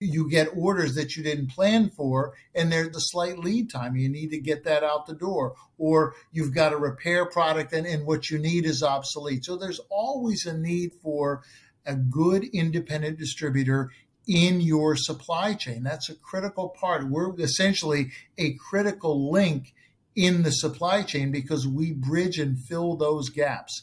you get orders that you didn't plan for and there's a slight lead time. You need to get that out the door or you've got a repair product and, and what you need is obsolete. So there's always a need for a good independent distributor in your supply chain. That's a critical part. We're essentially a critical link in the supply chain because we bridge and fill those gaps.